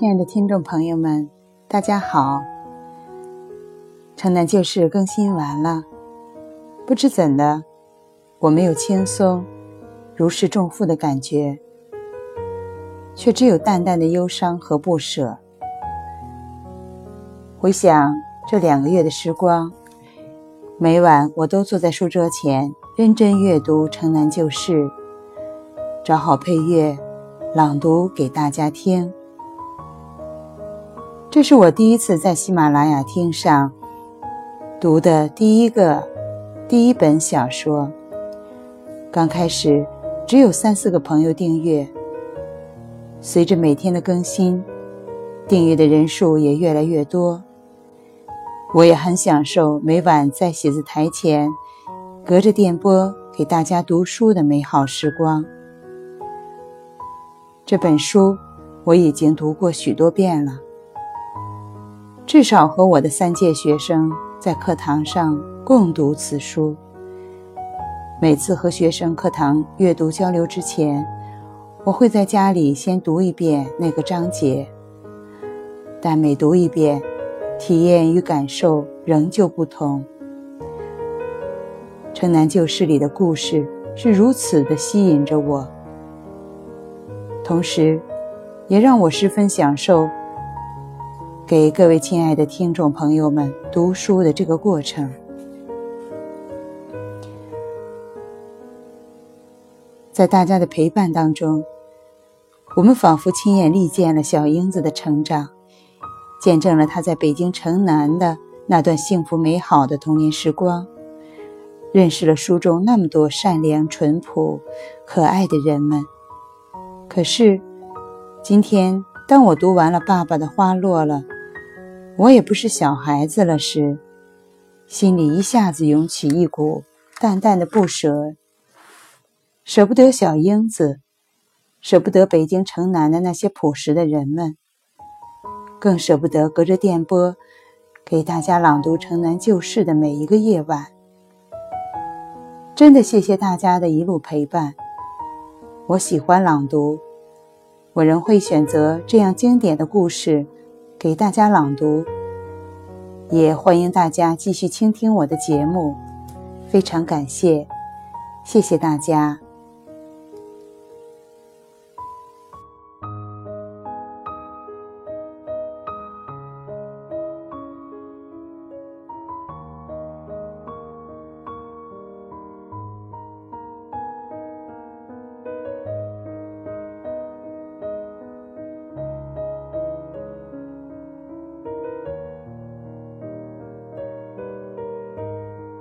亲爱的听众朋友们，大家好！城南旧事更新完了，不知怎的，我没有轻松、如释重负的感觉，却只有淡淡的忧伤和不舍。回想这两个月的时光，每晚我都坐在书桌前，认真阅读《城南旧事》，找好配乐，朗读给大家听。这是我第一次在喜马拉雅听上读的第一个第一本小说。刚开始只有三四个朋友订阅，随着每天的更新，订阅的人数也越来越多。我也很享受每晚在写字台前隔着电波给大家读书的美好时光。这本书我已经读过许多遍了。至少和我的三届学生在课堂上共读此书。每次和学生课堂阅读交流之前，我会在家里先读一遍那个章节。但每读一遍，体验与感受仍旧不同。《城南旧事》里的故事是如此的吸引着我，同时，也让我十分享受。给各位亲爱的听众朋友们读书的这个过程，在大家的陪伴当中，我们仿佛亲眼历见了小英子的成长，见证了她在北京城南的那段幸福美好的童年时光，认识了书中那么多善良、淳朴、可爱的人们。可是，今天当我读完了《爸爸的花落了》。我也不是小孩子了时，心里一下子涌起一股淡淡的不舍，舍不得小英子，舍不得北京城南的那些朴实的人们，更舍不得隔着电波给大家朗读城南旧事的每一个夜晚。真的谢谢大家的一路陪伴。我喜欢朗读，我仍会选择这样经典的故事。给大家朗读，也欢迎大家继续倾听我的节目，非常感谢，谢谢大家。